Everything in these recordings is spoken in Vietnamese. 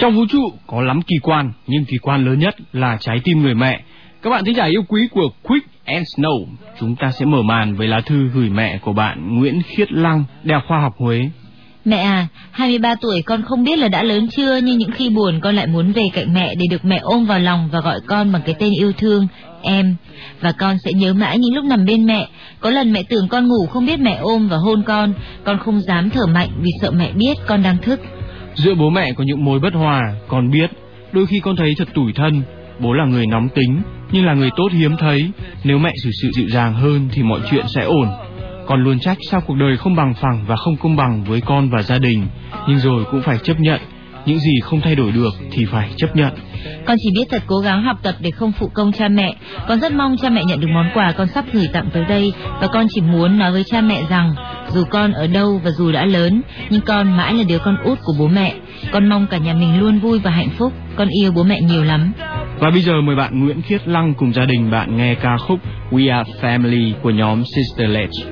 Trong vũ trụ có lắm kỳ quan, nhưng kỳ quan lớn nhất là trái tim người mẹ. Các bạn thính giả yêu quý của Quick and Snow, chúng ta sẽ mở màn với lá thư gửi mẹ của bạn Nguyễn Khiết Lăng, Đại học Khoa học Huế. Mẹ à, 23 tuổi con không biết là đã lớn chưa nhưng những khi buồn con lại muốn về cạnh mẹ để được mẹ ôm vào lòng và gọi con bằng cái tên yêu thương, em. Và con sẽ nhớ mãi những lúc nằm bên mẹ. Có lần mẹ tưởng con ngủ không biết mẹ ôm và hôn con, con không dám thở mạnh vì sợ mẹ biết con đang thức. Giữa bố mẹ có những mối bất hòa, con biết. Đôi khi con thấy thật tủi thân. Bố là người nóng tính, nhưng là người tốt hiếm thấy. Nếu mẹ xử sự dịu dàng hơn thì mọi chuyện sẽ ổn. Con luôn trách sao cuộc đời không bằng phẳng và không công bằng với con và gia đình. Nhưng rồi cũng phải chấp nhận. Những gì không thay đổi được thì phải chấp nhận. Con chỉ biết thật cố gắng học tập để không phụ công cha mẹ. Con rất mong cha mẹ nhận được món quà con sắp gửi tặng tới đây và con chỉ muốn nói với cha mẹ rằng dù con ở đâu và dù đã lớn, nhưng con mãi là đứa con út của bố mẹ. Con mong cả nhà mình luôn vui và hạnh phúc. Con yêu bố mẹ nhiều lắm. Và bây giờ mời bạn Nguyễn Khiết Lăng cùng gia đình bạn nghe ca khúc We Are Family của nhóm Sister Ledge.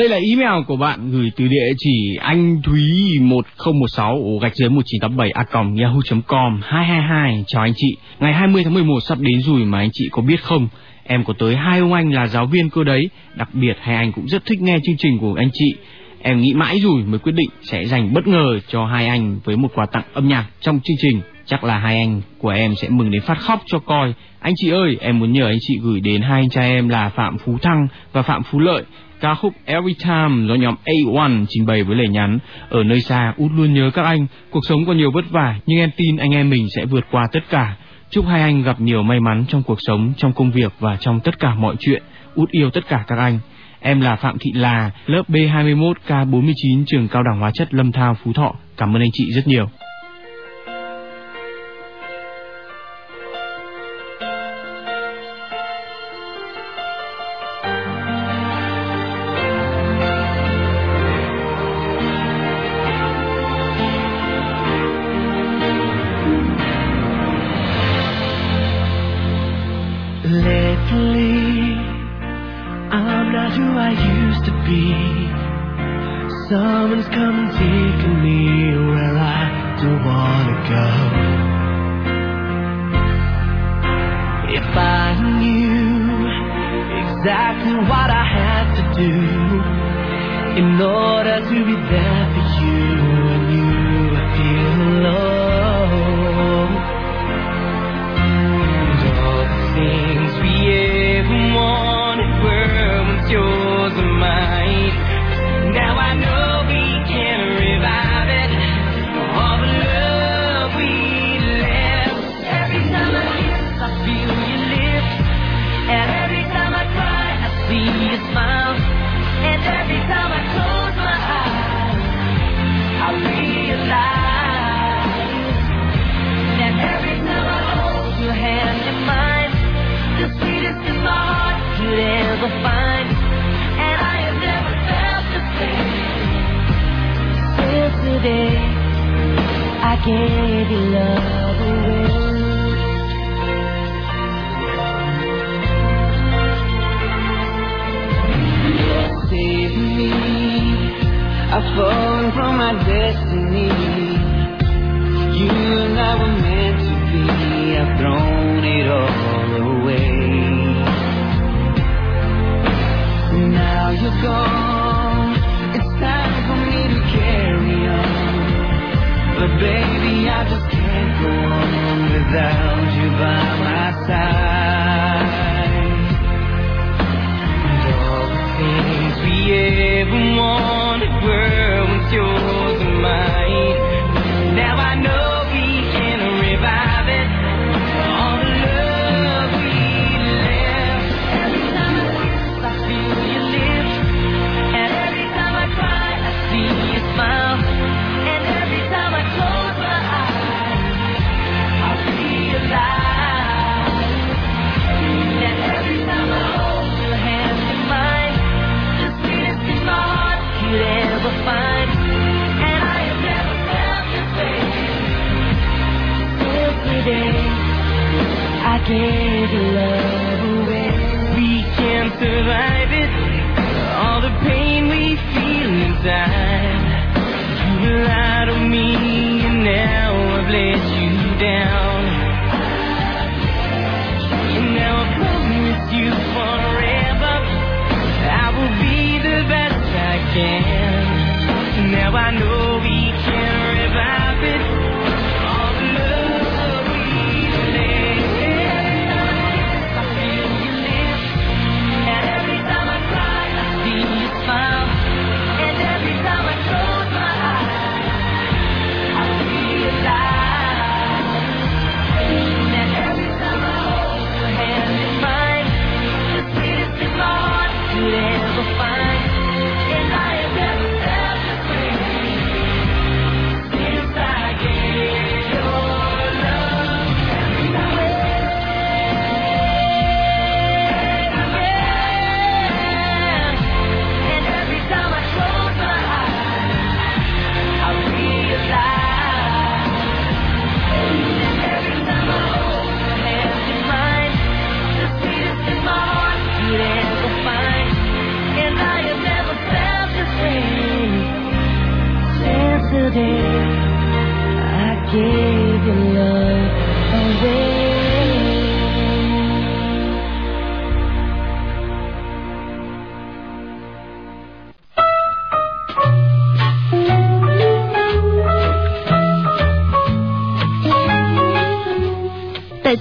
Đây là email của bạn gửi từ địa chỉ anh thúy 1016 gạch dưới 1987 a yahoo.com 222 chào anh chị. Ngày 20 tháng 11 sắp đến rồi mà anh chị có biết không? Em có tới hai ông anh là giáo viên cơ đấy, đặc biệt hai anh cũng rất thích nghe chương trình của anh chị. Em nghĩ mãi rồi mới quyết định sẽ dành bất ngờ cho hai anh với một quà tặng âm nhạc trong chương trình. Chắc là hai anh của em sẽ mừng đến phát khóc cho coi. Anh chị ơi, em muốn nhờ anh chị gửi đến hai anh trai em là Phạm Phú Thăng và Phạm Phú Lợi ca khúc Every Time do nhóm A1 trình bày với lời nhắn, ở nơi xa, út luôn nhớ các anh, cuộc sống có nhiều vất vả, nhưng em tin anh em mình sẽ vượt qua tất cả. Chúc hai anh gặp nhiều may mắn trong cuộc sống, trong công việc và trong tất cả mọi chuyện. Út yêu tất cả các anh. Em là Phạm Thị Là, lớp B21 K49 trường cao đẳng hóa chất Lâm Thao, Phú Thọ. Cảm ơn anh chị rất nhiều.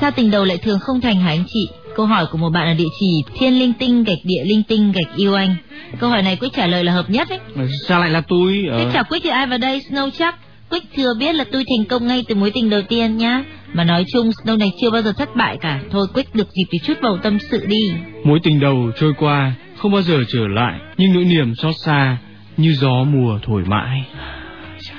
Sao tình đầu lại thường không thành hả anh chị? Câu hỏi của một bạn ở địa chỉ thiên linh tinh gạch địa linh tinh gạch yêu anh. Câu hỏi này Quyết trả lời là hợp nhất ấy. Sao lại là tôi? Ờ... Thế chào Quyết thì ai vào đây? Snow chắc. Quyết thừa biết là tôi thành công ngay từ mối tình đầu tiên nhá. Mà nói chung Snow này chưa bao giờ thất bại cả. Thôi Quyết được dịp thì chút bầu tâm sự đi. Mối tình đầu trôi qua, không bao giờ trở lại. Nhưng nỗi niềm xót xa như gió mùa thổi mãi.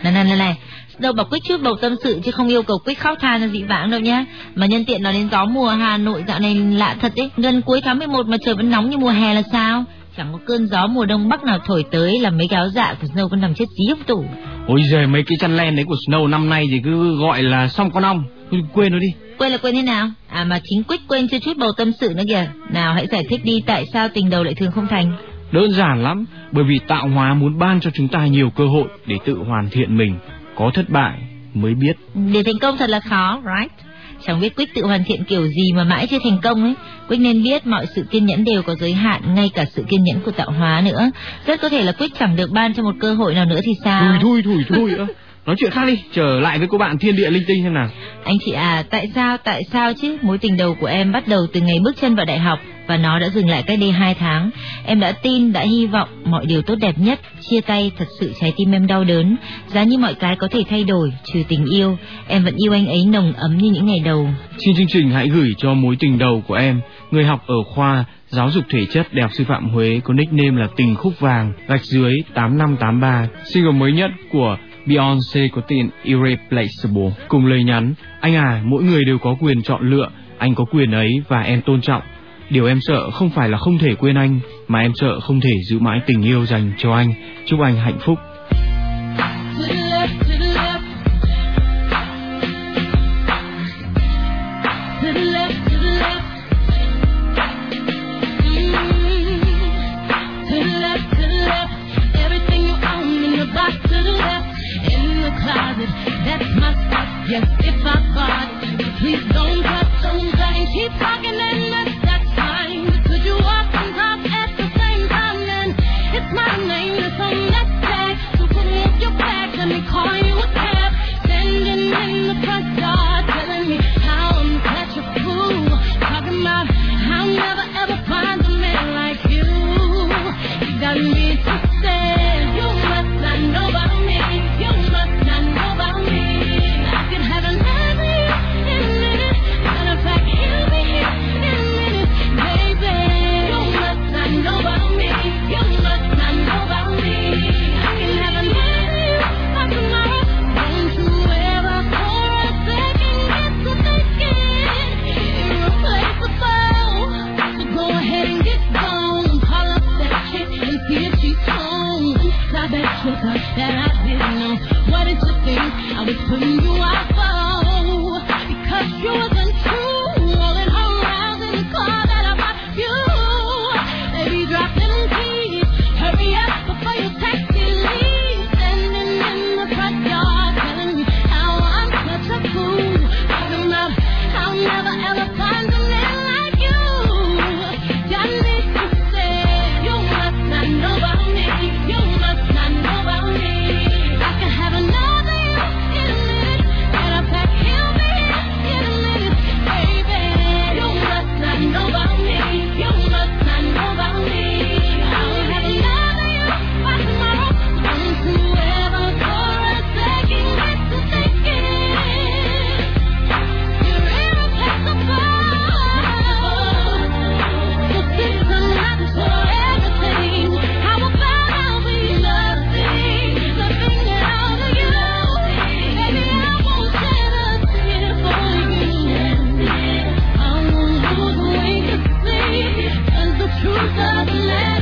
Này này này này, đâu bảo quyết chút bầu tâm sự chứ không yêu cầu quyết khóc than ra dị vãng đâu nhá. Mà nhân tiện nói đến gió mùa Hà Nội dạo này lạ thật đấy, gần cuối tháng 11 mà trời vẫn nóng như mùa hè là sao? Chẳng có cơn gió mùa đông bắc nào thổi tới là mấy cái áo dạ của Snow vẫn nằm chết dí trong tủ. Ôi giời, mấy cái chăn len đấy của Snow năm nay thì cứ gọi là xong con ong. Quên nó đi. Quên là quên thế nào? À mà chính quyết quên chưa chút bầu tâm sự nữa kìa. Nào hãy giải thích đi tại sao tình đầu lại thường không thành. Đơn giản lắm, bởi vì tạo hóa muốn ban cho chúng ta nhiều cơ hội để tự hoàn thiện mình. Có thất bại mới biết. Để thành công thật là khó, right? Chẳng biết Quyết tự hoàn thiện kiểu gì mà mãi chưa thành công ấy. Quyết nên biết mọi sự kiên nhẫn đều có giới hạn, ngay cả sự kiên nhẫn của tạo hóa nữa. Rất có thể là Quyết chẳng được ban cho một cơ hội nào nữa thì sao? Thôi thôi thôi thôi. Nói chuyện khác đi, trở lại với cô bạn thiên địa linh tinh xem nào. Anh chị à, tại sao, tại sao chứ? Mối tình đầu của em bắt đầu từ ngày bước chân vào đại học và nó đã dừng lại cách đây hai tháng. Em đã tin, đã hy vọng mọi điều tốt đẹp nhất. Chia tay thật sự trái tim em đau đớn. Giá như mọi cái có thể thay đổi, trừ tình yêu, em vẫn yêu anh ấy nồng ấm như những ngày đầu. Xin chương trình hãy gửi cho mối tình đầu của em, người học ở khoa giáo dục thể chất Đại học Sư phạm Huế có nickname là Tình Khúc Vàng, gạch dưới 8583, single mới nhất của Beyoncé có tên Irreplaceable. Cùng lời nhắn, anh à, mỗi người đều có quyền chọn lựa, anh có quyền ấy và em tôn trọng. Điều em sợ không phải là không thể quên anh, mà em sợ không thể giữ mãi tình yêu dành cho anh. Chúc anh hạnh phúc. Yes, to the land.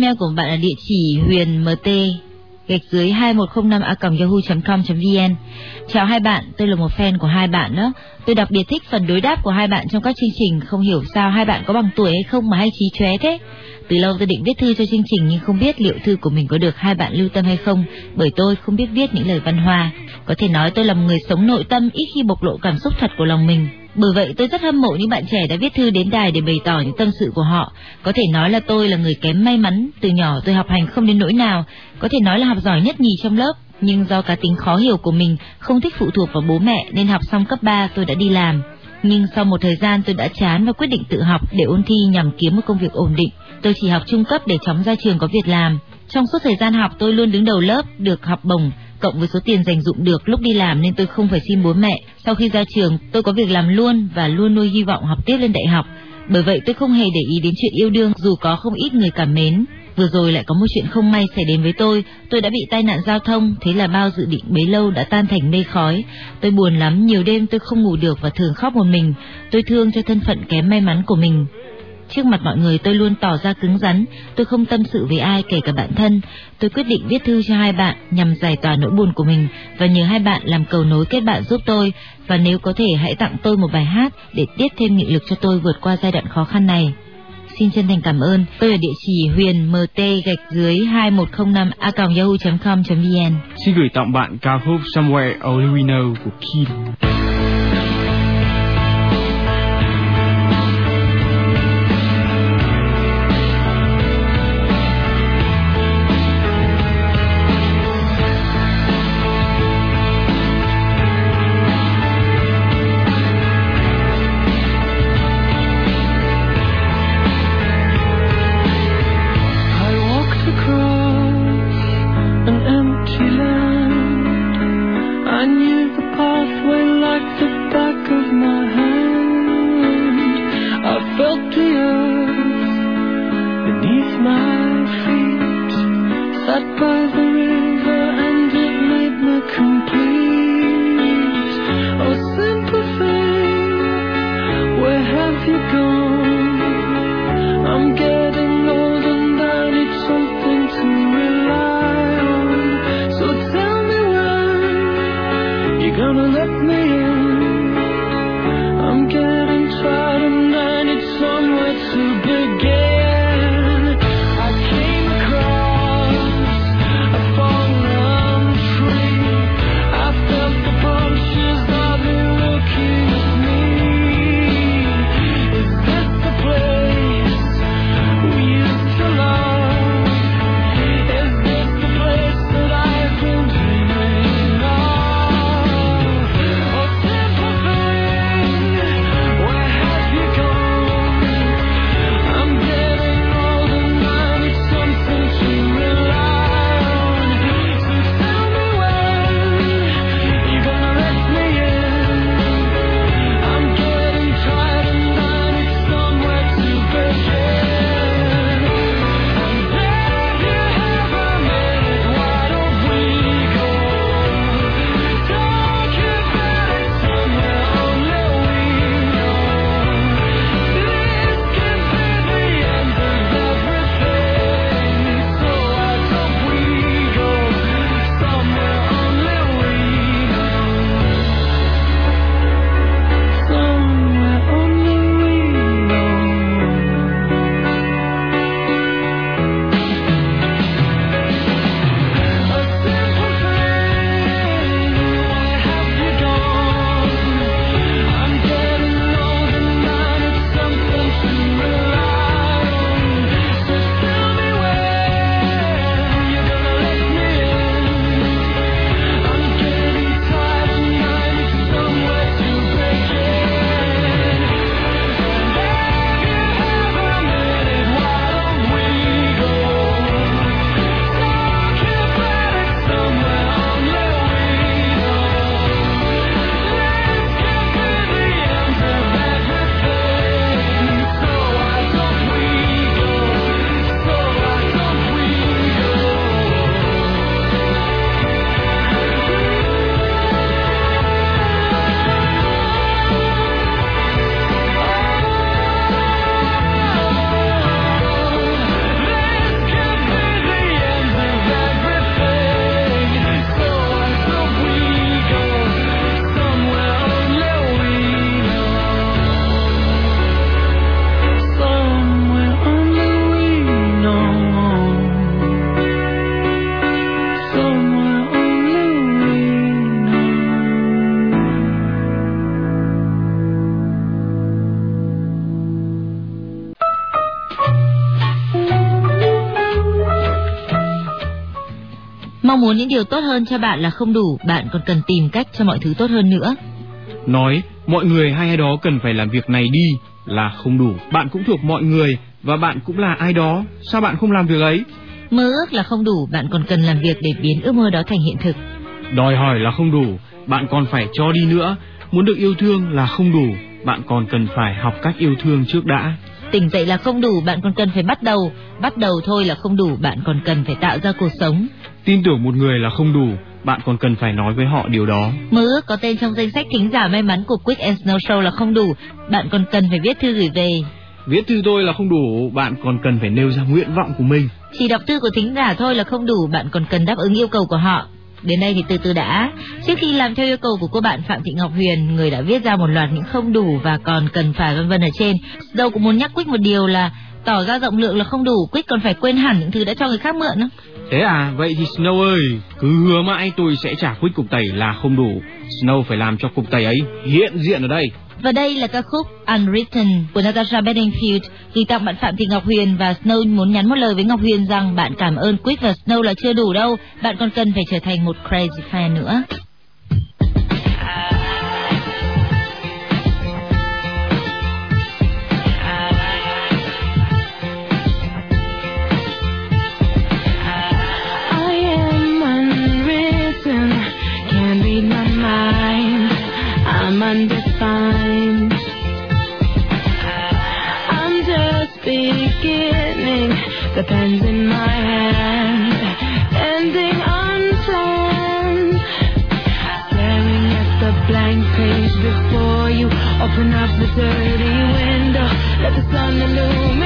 Email của bạn ở địa chỉ huyền mt gạch dưới 2105 a yahoo.com.vn. Chào hai bạn, tôi là một fan của hai bạn đó. Tôi đặc biệt thích phần đối đáp của hai bạn trong các chương trình, không hiểu sao hai bạn có bằng tuổi hay không mà hay trí chóe thế. Từ lâu tôi định viết thư cho chương trình nhưng không biết liệu thư của mình có được hai bạn lưu tâm hay không, bởi tôi không biết viết những lời văn hoa. Có thể nói tôi là một người sống nội tâm ít khi bộc lộ cảm xúc thật của lòng mình. Bởi vậy tôi rất hâm mộ những bạn trẻ đã viết thư đến đài để bày tỏ những tâm sự của họ. Có thể nói là tôi là người kém may mắn, từ nhỏ tôi học hành không đến nỗi nào, có thể nói là học giỏi nhất nhì trong lớp, nhưng do cá tính khó hiểu của mình, không thích phụ thuộc vào bố mẹ nên học xong cấp 3 tôi đã đi làm. Nhưng sau một thời gian tôi đã chán và quyết định tự học để ôn thi nhằm kiếm một công việc ổn định. Tôi chỉ học trung cấp để chóng ra trường có việc làm. Trong suốt thời gian học tôi luôn đứng đầu lớp, được học bổng, cộng với số tiền dành dụng được lúc đi làm nên tôi không phải xin bố mẹ. Sau khi ra trường, tôi có việc làm luôn và luôn nuôi hy vọng học tiếp lên đại học. Bởi vậy tôi không hề để ý đến chuyện yêu đương dù có không ít người cảm mến. Vừa rồi lại có một chuyện không may xảy đến với tôi, tôi đã bị tai nạn giao thông, thế là bao dự định bấy lâu đã tan thành mây khói. Tôi buồn lắm, nhiều đêm tôi không ngủ được và thường khóc một mình. Tôi thương cho thân phận kém may mắn của mình. Trước mặt mọi người tôi luôn tỏ ra cứng rắn, tôi không tâm sự với ai kể cả bạn thân. Tôi quyết định viết thư cho hai bạn nhằm giải tỏa nỗi buồn của mình và nhờ hai bạn làm cầu nối kết bạn giúp tôi và nếu có thể hãy tặng tôi một bài hát để tiếp thêm nghị lực cho tôi vượt qua giai đoạn khó khăn này. Xin chân thành cảm ơn. Tôi ở địa chỉ huyền mt gạch dưới 2105 a yahoo.com.vn. Xin gửi tặng bạn ca khúc Somewhere Only We Know của Kim. Mong muốn những điều tốt hơn cho bạn là không đủ, bạn còn cần tìm cách cho mọi thứ tốt hơn nữa. Nói mọi người hay ai đó cần phải làm việc này đi là không đủ. Bạn cũng thuộc mọi người và bạn cũng là ai đó. Sao bạn không làm việc ấy? Mơ ước là không đủ, bạn còn cần làm việc để biến ước mơ đó thành hiện thực. Đòi hỏi là không đủ, bạn còn phải cho đi nữa. Muốn được yêu thương là không đủ, bạn còn cần phải học cách yêu thương trước đã. Tỉnh dậy là không đủ, bạn còn cần phải bắt đầu. Bắt đầu thôi là không đủ, bạn còn cần phải tạo ra cuộc sống. Tin tưởng một người là không đủ, bạn còn cần phải nói với họ điều đó. Mơ ước có tên trong danh sách thính giả may mắn của Quick and Snow Show là không đủ, bạn còn cần phải viết thư gửi về. Viết thư tôi là không đủ, bạn còn cần phải nêu ra nguyện vọng của mình. Chỉ đọc thư của thính giả thôi là không đủ, bạn còn cần đáp ứng yêu cầu của họ. Đến đây thì từ từ đã. Trước khi làm theo yêu cầu của cô bạn Phạm Thị Ngọc Huyền, người đã viết ra một loạt những không đủ và còn cần phải vân vân ở trên. Đâu cũng muốn nhắc Quick một điều là tỏ ra rộng lượng là không đủ, Quick còn phải quên hẳn những thứ đã cho người khác mượn nữa. Thế à, vậy thì Snow ơi, cứ hứa mãi tôi sẽ trả quýt cục tẩy là không đủ. Snow phải làm cho cục tẩy ấy hiện diện ở đây. Và đây là ca khúc Unwritten của Natasha Bedingfield gửi tặng bạn Phạm Thị Ngọc Huyền và Snow muốn nhắn một lời với Ngọc Huyền rằng bạn cảm ơn Quick và Snow là chưa đủ đâu, bạn còn cần phải trở thành một crazy fan nữa. The pen's in my hand, ending unplanned. Staring at the blank page before you, open up the dirty window, let the sun illuminate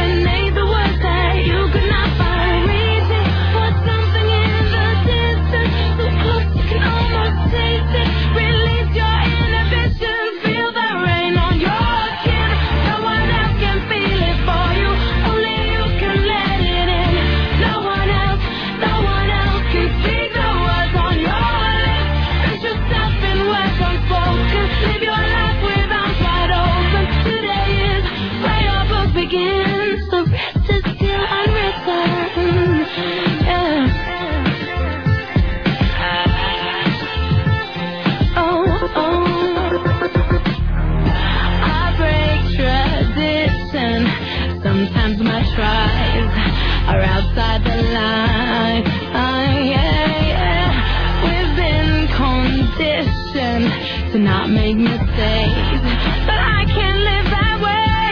to not make mistakes, but I can't live that way.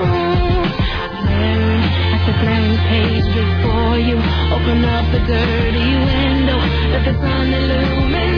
Oh, staring at the blank page before you. Open up the dirty window, let the sun illuminate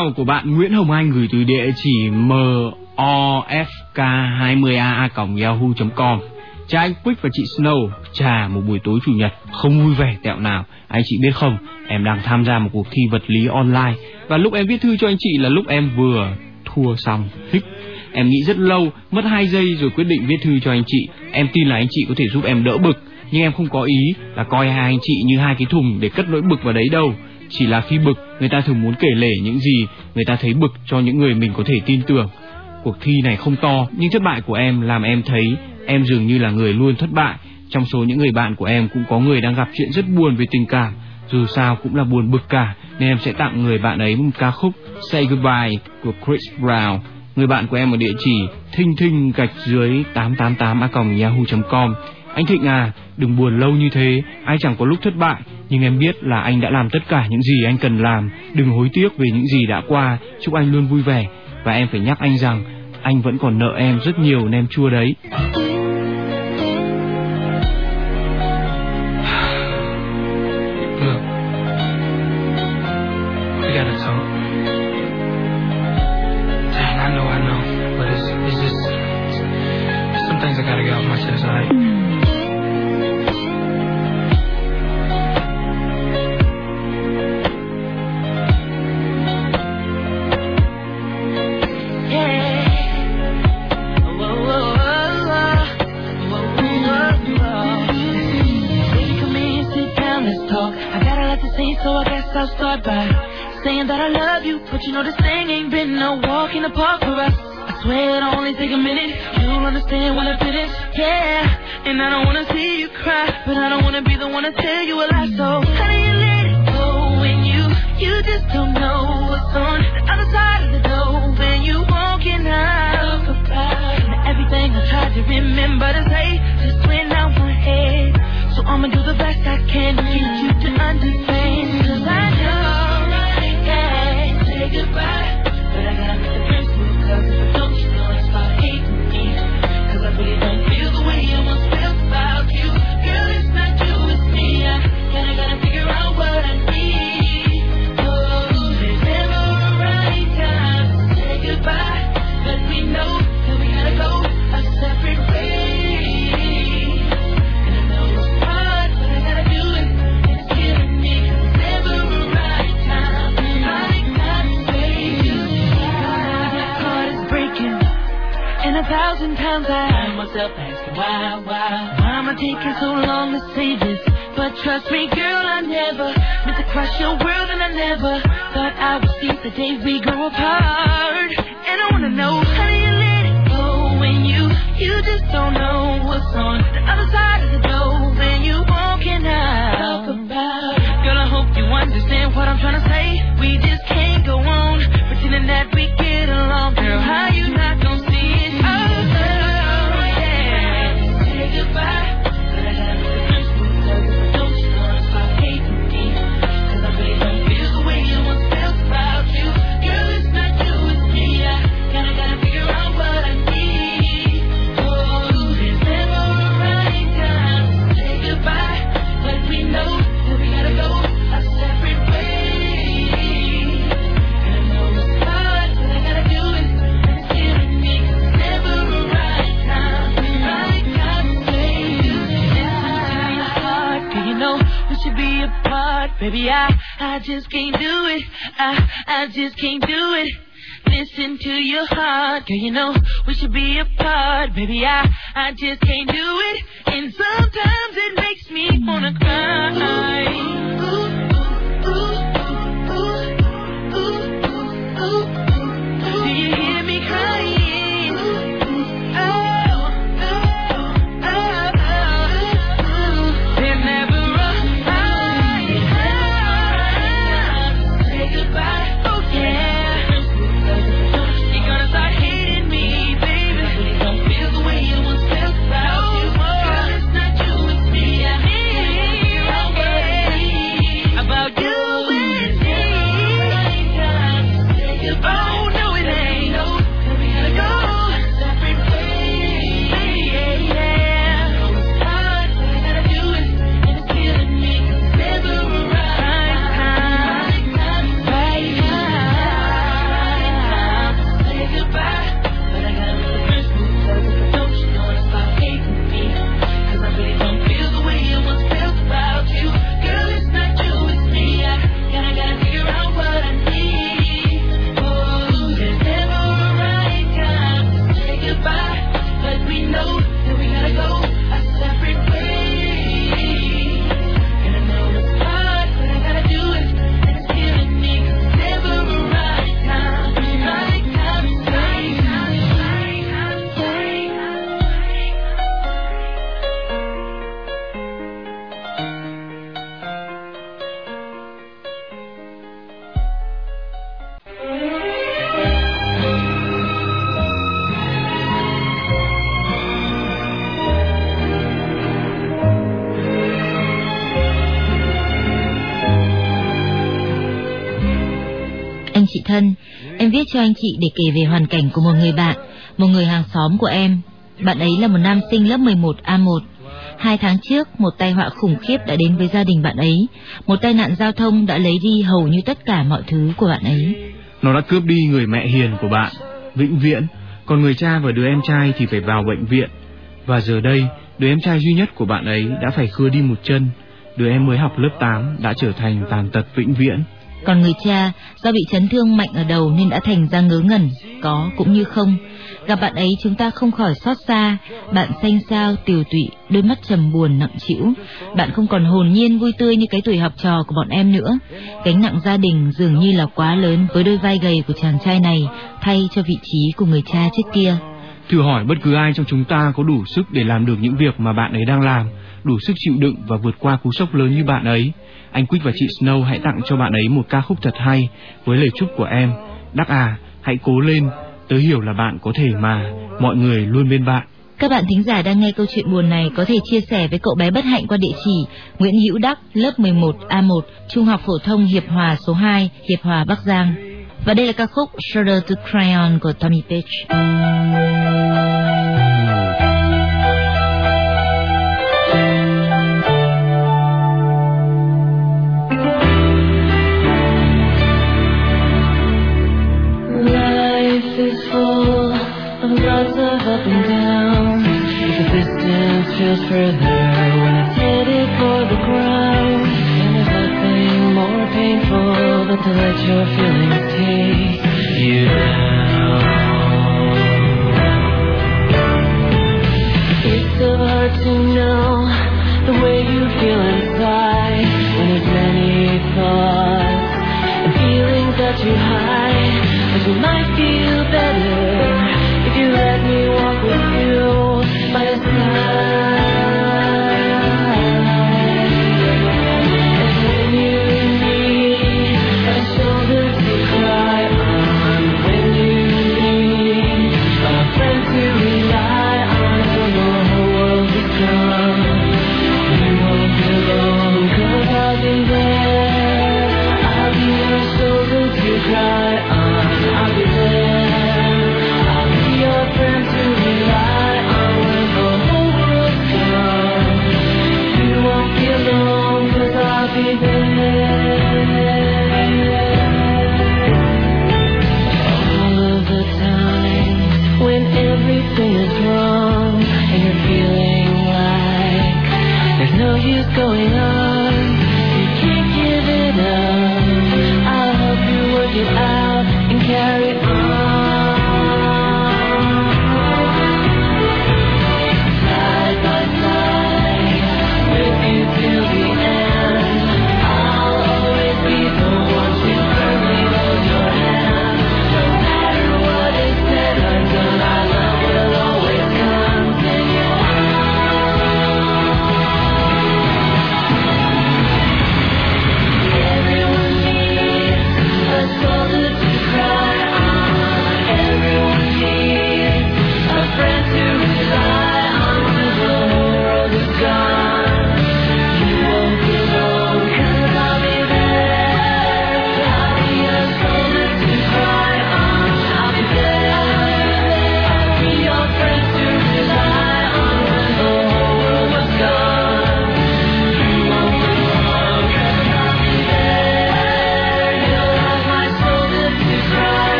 Email của bạn Nguyễn Hồng Anh gửi từ địa chỉ mofk20a@yahoo.com. Chào anh Quick và chị Snow, chà một buổi tối chủ nhật không vui vẻ tẹo nào. Anh chị biết không, em đang tham gia một cuộc thi vật lý online và lúc em viết thư cho anh chị là lúc em vừa thua xong. Hích. Em nghĩ rất lâu, mất 2 giây rồi quyết định viết thư cho anh chị. Em tin là anh chị có thể giúp em đỡ bực, nhưng em không có ý là coi hai anh chị như hai cái thùng để cất nỗi bực vào đấy đâu. Chỉ là khi bực, người ta thường muốn kể lể những gì người ta thấy bực cho những người mình có thể tin tưởng. Cuộc thi này không to, nhưng thất bại của em làm em thấy em dường như là người luôn thất bại. Trong số những người bạn của em cũng có người đang gặp chuyện rất buồn về tình cảm. Dù sao cũng là buồn bực cả, nên em sẽ tặng người bạn ấy một ca khúc Say Goodbye của Chris Brown. Người bạn của em ở địa chỉ thinh thinh gạch dưới 888 a yahoo.com. Anh Thịnh à, đừng buồn lâu như thế, ai chẳng có lúc thất bại, nhưng em biết là anh đã làm tất cả những gì anh cần làm, đừng hối tiếc về những gì đã qua, chúc anh luôn vui vẻ. Và em phải nhắc anh rằng, anh vẫn còn nợ em rất nhiều nem chua đấy. hard, baby. I, I just can't do it. I, I just can't do it. Listen to your heart, girl. You know we should be apart, baby. I, I just can't do it. And sometimes it makes me wanna cry. Chị. Em viết cho anh chị để kể về hoàn cảnh của một người bạn, một người hàng xóm của em. Bạn ấy là một nam sinh lớp 11 A1. Hai tháng trước, một tai họa khủng khiếp đã đến với gia đình bạn ấy. Một tai nạn giao thông đã lấy đi hầu như tất cả mọi thứ của bạn ấy. Nó đã cướp đi người mẹ hiền của bạn, vĩnh viễn. Còn người cha và đứa em trai thì phải vào bệnh viện. Và giờ đây, đứa em trai duy nhất của bạn ấy đã phải khưa đi một chân. Đứa em mới học lớp 8 đã trở thành tàn tật vĩnh viễn. Còn người cha, do bị chấn thương mạnh ở đầu nên đã thành ra ngớ ngẩn, có cũng như không. Gặp bạn ấy chúng ta không khỏi xót xa, bạn xanh xao, tiều tụy, đôi mắt trầm buồn nặng trĩu. Bạn không còn hồn nhiên vui tươi như cái tuổi học trò của bọn em nữa. Gánh nặng gia đình dường như là quá lớn với đôi vai gầy của chàng trai này, thay cho vị trí của người cha trước kia. Thử hỏi bất cứ ai trong chúng ta có đủ sức để làm được những việc mà bạn ấy đang làm, đủ sức chịu đựng và vượt qua cú sốc lớn như bạn ấy. Anh Quick và chị Snow hãy tặng cho bạn ấy một ca khúc thật hay với lời chúc của em. Đắc à, hãy cố lên, tớ hiểu là bạn có thể mà, mọi người luôn bên bạn. Các bạn thính giả đang nghe câu chuyện buồn này có thể chia sẻ với cậu bé bất hạnh qua địa chỉ Nguyễn Hữu Đắc, lớp 11 A1, Trung học phổ thông Hiệp Hòa số 2, Hiệp Hòa Bắc Giang. Và đây là ca khúc Shoulder to Cry On của Tommy Page. Feels further when it's headed for the ground. And there's nothing more painful than to let your feelings take you down. It's so hard to know the way you feel inside when there's many thoughts and feelings that you hide. But you might feel better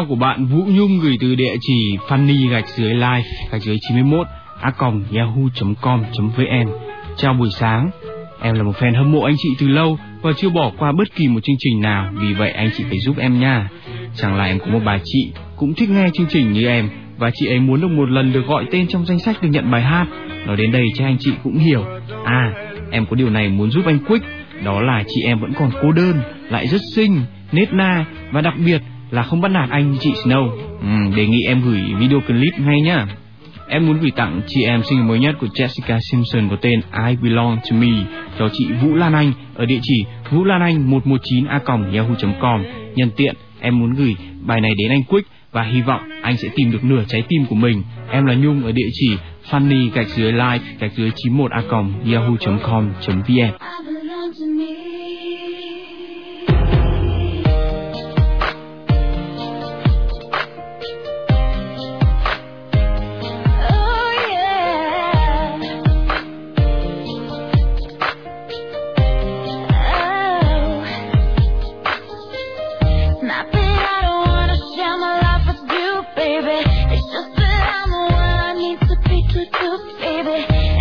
Email của bạn Vũ Nhung gửi từ địa chỉ funny gạch dưới live gạch dưới 91 a yahoo.com.vn Chào buổi sáng, em là một fan hâm mộ anh chị từ lâu và chưa bỏ qua bất kỳ một chương trình nào, vì vậy anh chị phải giúp em nha. Chẳng là em có một bà chị cũng thích nghe chương trình như em và chị ấy muốn được một lần được gọi tên trong danh sách được nhận bài hát. Nói đến đây chắc anh chị cũng hiểu. À, em có điều này muốn giúp anh Quick, đó là chị em vẫn còn cô đơn, lại rất xinh, nết na và đặc biệt là không bắt nạt anh như chị Snow. Ừ, đề nghị em gửi video clip ngay nhá. Em muốn gửi tặng chị em single mới nhất của Jessica Simpson có tên I Belong to Me cho chị Vũ Lan Anh ở địa chỉ vũ lan anh 119 a yahoo.com. Nhân tiện, em muốn gửi bài này đến anh Quick và hy vọng anh sẽ tìm được nửa trái tim của mình. Em là Nhung ở địa chỉ funny gạch dưới live gạch dưới 91 oops, baby.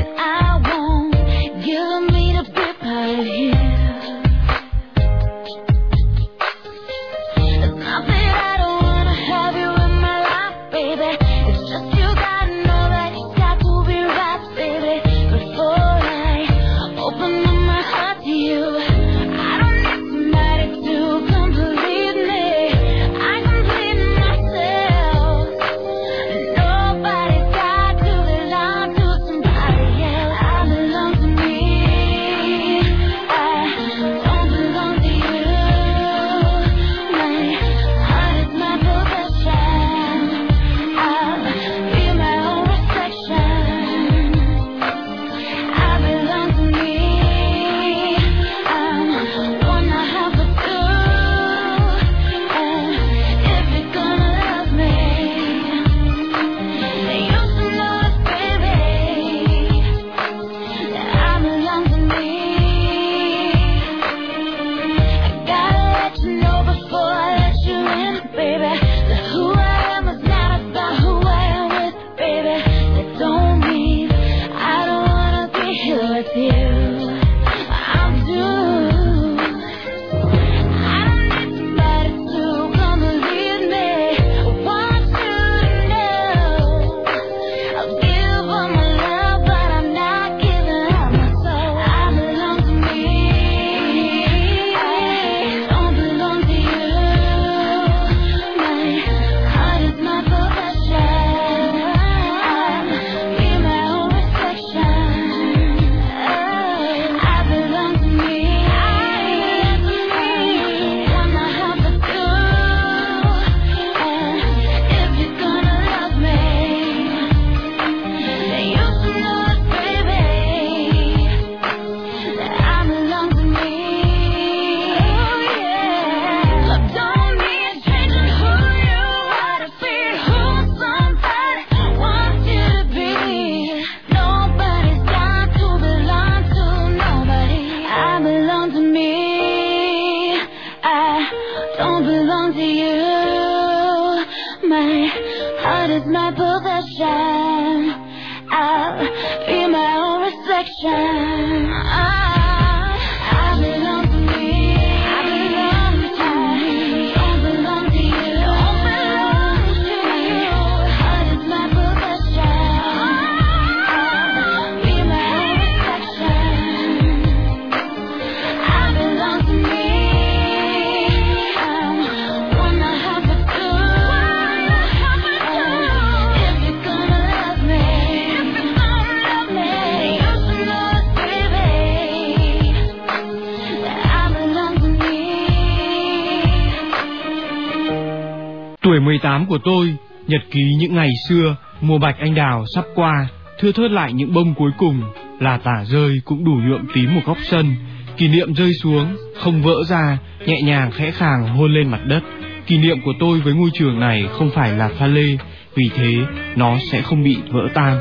8 của tôi, nhật ký những ngày xưa, mùa bạch anh đào sắp qua, thưa thớt lại những bông cuối cùng, là tả rơi cũng đủ nhuộm tím một góc sân, kỷ niệm rơi xuống, không vỡ ra, nhẹ nhàng khẽ khàng hôn lên mặt đất. Kỷ niệm của tôi với ngôi trường này không phải là pha lê, vì thế nó sẽ không bị vỡ tan.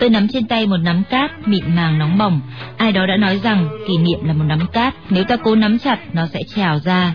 Tôi nắm trên tay một nắm cát mịn màng nóng bỏng. Ai đó đã nói rằng kỷ niệm là một nắm cát, nếu ta cố nắm chặt nó sẽ trào ra.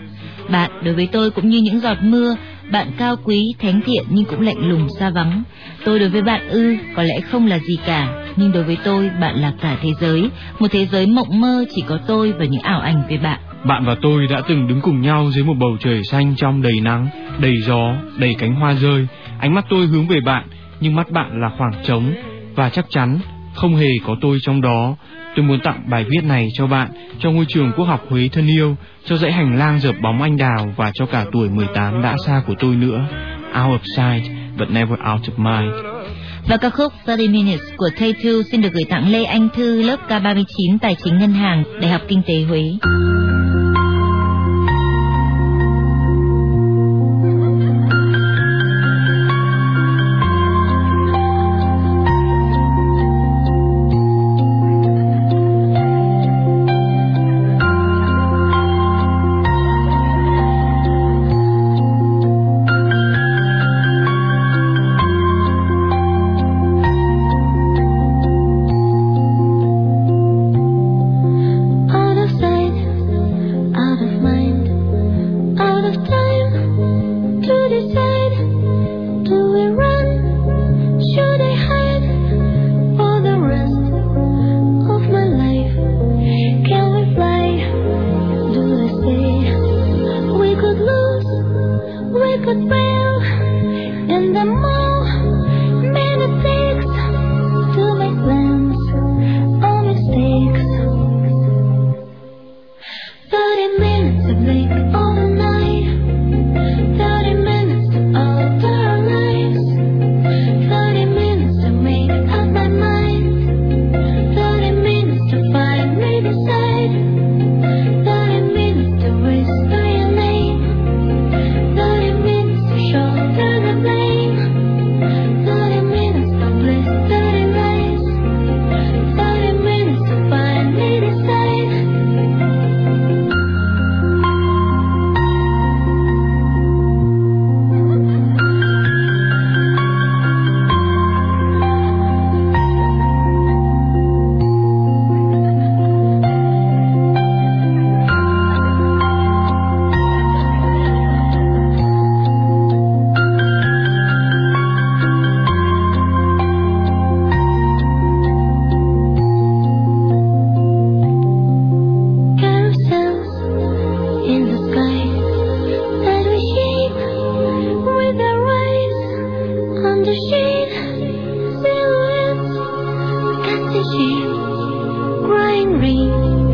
Bạn đối với tôi cũng như những giọt mưa bạn cao quý, thánh thiện nhưng cũng lạnh lùng xa vắng. Tôi đối với bạn ư, có lẽ không là gì cả, nhưng đối với tôi bạn là cả thế giới, một thế giới mộng mơ chỉ có tôi và những ảo ảnh về bạn. Bạn và tôi đã từng đứng cùng nhau dưới một bầu trời xanh trong đầy nắng, đầy gió, đầy cánh hoa rơi Ánh mắt tôi hướng về bạn, nhưng mắt bạn là khoảng trống và chắc chắn không hề có tôi trong đó. Tôi muốn tặng bài viết này cho bạn, cho ngôi trường quốc học Huế thân yêu, cho dãy hành lang dợp bóng anh đào và cho cả tuổi 18 đã xa của tôi nữa. Out of sight, but never out of mind. Và ca khúc 30 Minutes của Tay Two xin được gửi tặng Lê Anh Thư lớp K39 Tài chính Ngân hàng, Đại học Kinh tế Huế. The is crying Green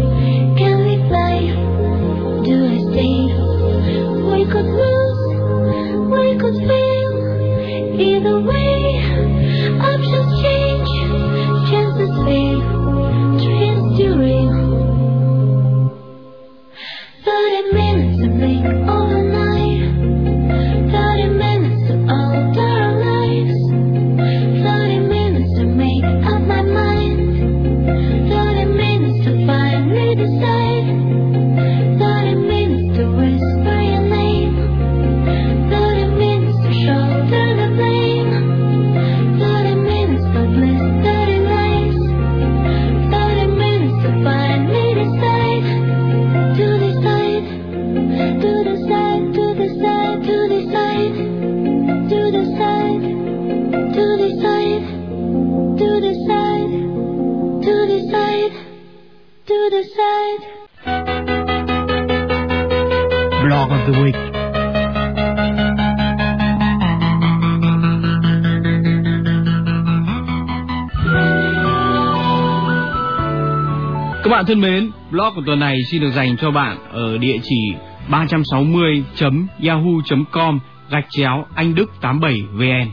bạn thân mến, blog của tuần này xin được dành cho bạn ở địa chỉ 360.yahoo.com gạch chéo anh đức 87vn.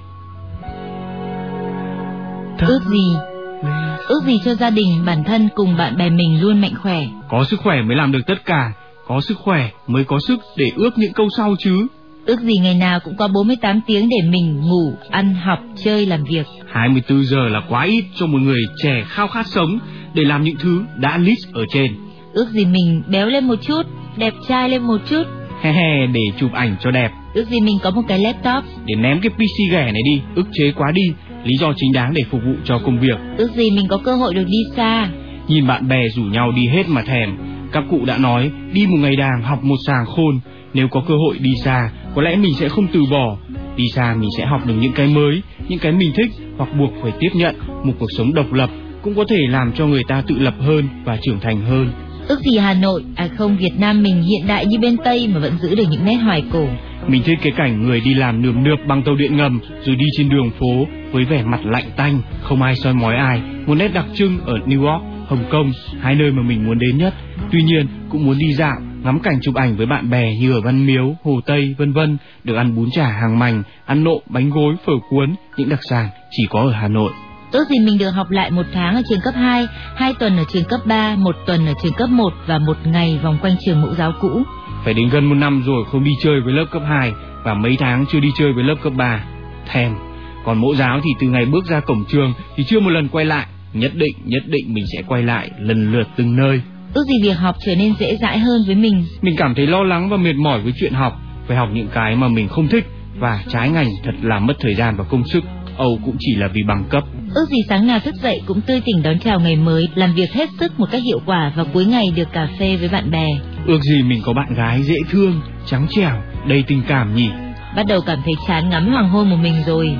Ước gì? Ước gì cho gia đình, bản thân cùng bạn bè mình luôn mạnh khỏe. Có sức khỏe mới làm được tất cả, có sức khỏe mới có sức để ước những câu sau chứ. Ước gì ngày nào cũng có 48 tiếng để mình ngủ, ăn, học, chơi, làm việc. 24 giờ là quá ít cho một người trẻ khao khát sống để làm những thứ đã list ở trên. Ước gì mình béo lên một chút, đẹp trai lên một chút. He he, để chụp ảnh cho đẹp. Ước gì mình có một cái laptop. Để ném cái PC ghẻ này đi, ức chế quá đi, lý do chính đáng để phục vụ cho công việc. Ước gì mình có cơ hội được đi xa. Nhìn bạn bè rủ nhau đi hết mà thèm. Các cụ đã nói, đi một ngày đàng học một sàng khôn. Nếu có cơ hội đi xa, có lẽ mình sẽ không từ bỏ. Đi xa mình sẽ học được những cái mới, những cái mình thích hoặc buộc phải tiếp nhận một cuộc sống độc lập cũng có thể làm cho người ta tự lập hơn và trưởng thành hơn. Ước gì Hà Nội, à không Việt Nam mình hiện đại như bên Tây mà vẫn giữ được những nét hoài cổ. Mình thích cái cảnh người đi làm nườm nượp bằng tàu điện ngầm rồi đi trên đường phố với vẻ mặt lạnh tanh, không ai soi mói ai, một nét đặc trưng ở New York, Hồng Kông, hai nơi mà mình muốn đến nhất. Tuy nhiên, cũng muốn đi dạo, ngắm cảnh chụp ảnh với bạn bè như ở Văn Miếu, Hồ Tây, vân vân, được ăn bún chả hàng mành, ăn nộm, bánh gối, phở cuốn, những đặc sản chỉ có ở Hà Nội. Tốt gì mình được học lại một tháng ở trường cấp 2, hai tuần ở trường cấp 3, một tuần ở trường cấp 1 và một ngày vòng quanh trường mẫu giáo cũ. Phải đến gần một năm rồi không đi chơi với lớp cấp 2 và mấy tháng chưa đi chơi với lớp cấp 3. Thèm. Còn mẫu giáo thì từ ngày bước ra cổng trường thì chưa một lần quay lại. Nhất định, nhất định mình sẽ quay lại lần lượt từng nơi. Ước gì việc học trở nên dễ dãi hơn với mình. Mình cảm thấy lo lắng và mệt mỏi với chuyện học. Phải học những cái mà mình không thích và trái ngành thật là mất thời gian và công sức. Âu cũng chỉ là vì bằng cấp. Ước gì sáng nào thức dậy cũng tươi tỉnh đón chào ngày mới, làm việc hết sức một cách hiệu quả và cuối ngày được cà phê với bạn bè. Ước gì mình có bạn gái dễ thương, trắng trẻo, đầy tình cảm nhỉ. Bắt đầu cảm thấy chán ngắm hoàng hôn một mình rồi.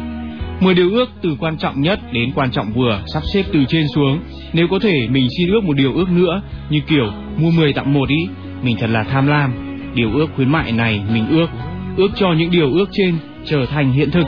Mười điều ước từ quan trọng nhất đến quan trọng vừa sắp xếp từ trên xuống. Nếu có thể mình xin ước một điều ước nữa như kiểu mua 10 tặng một ý. Mình thật là tham lam. Điều ước khuyến mại này mình ước. Ước cho những điều ước trên trở thành hiện thực.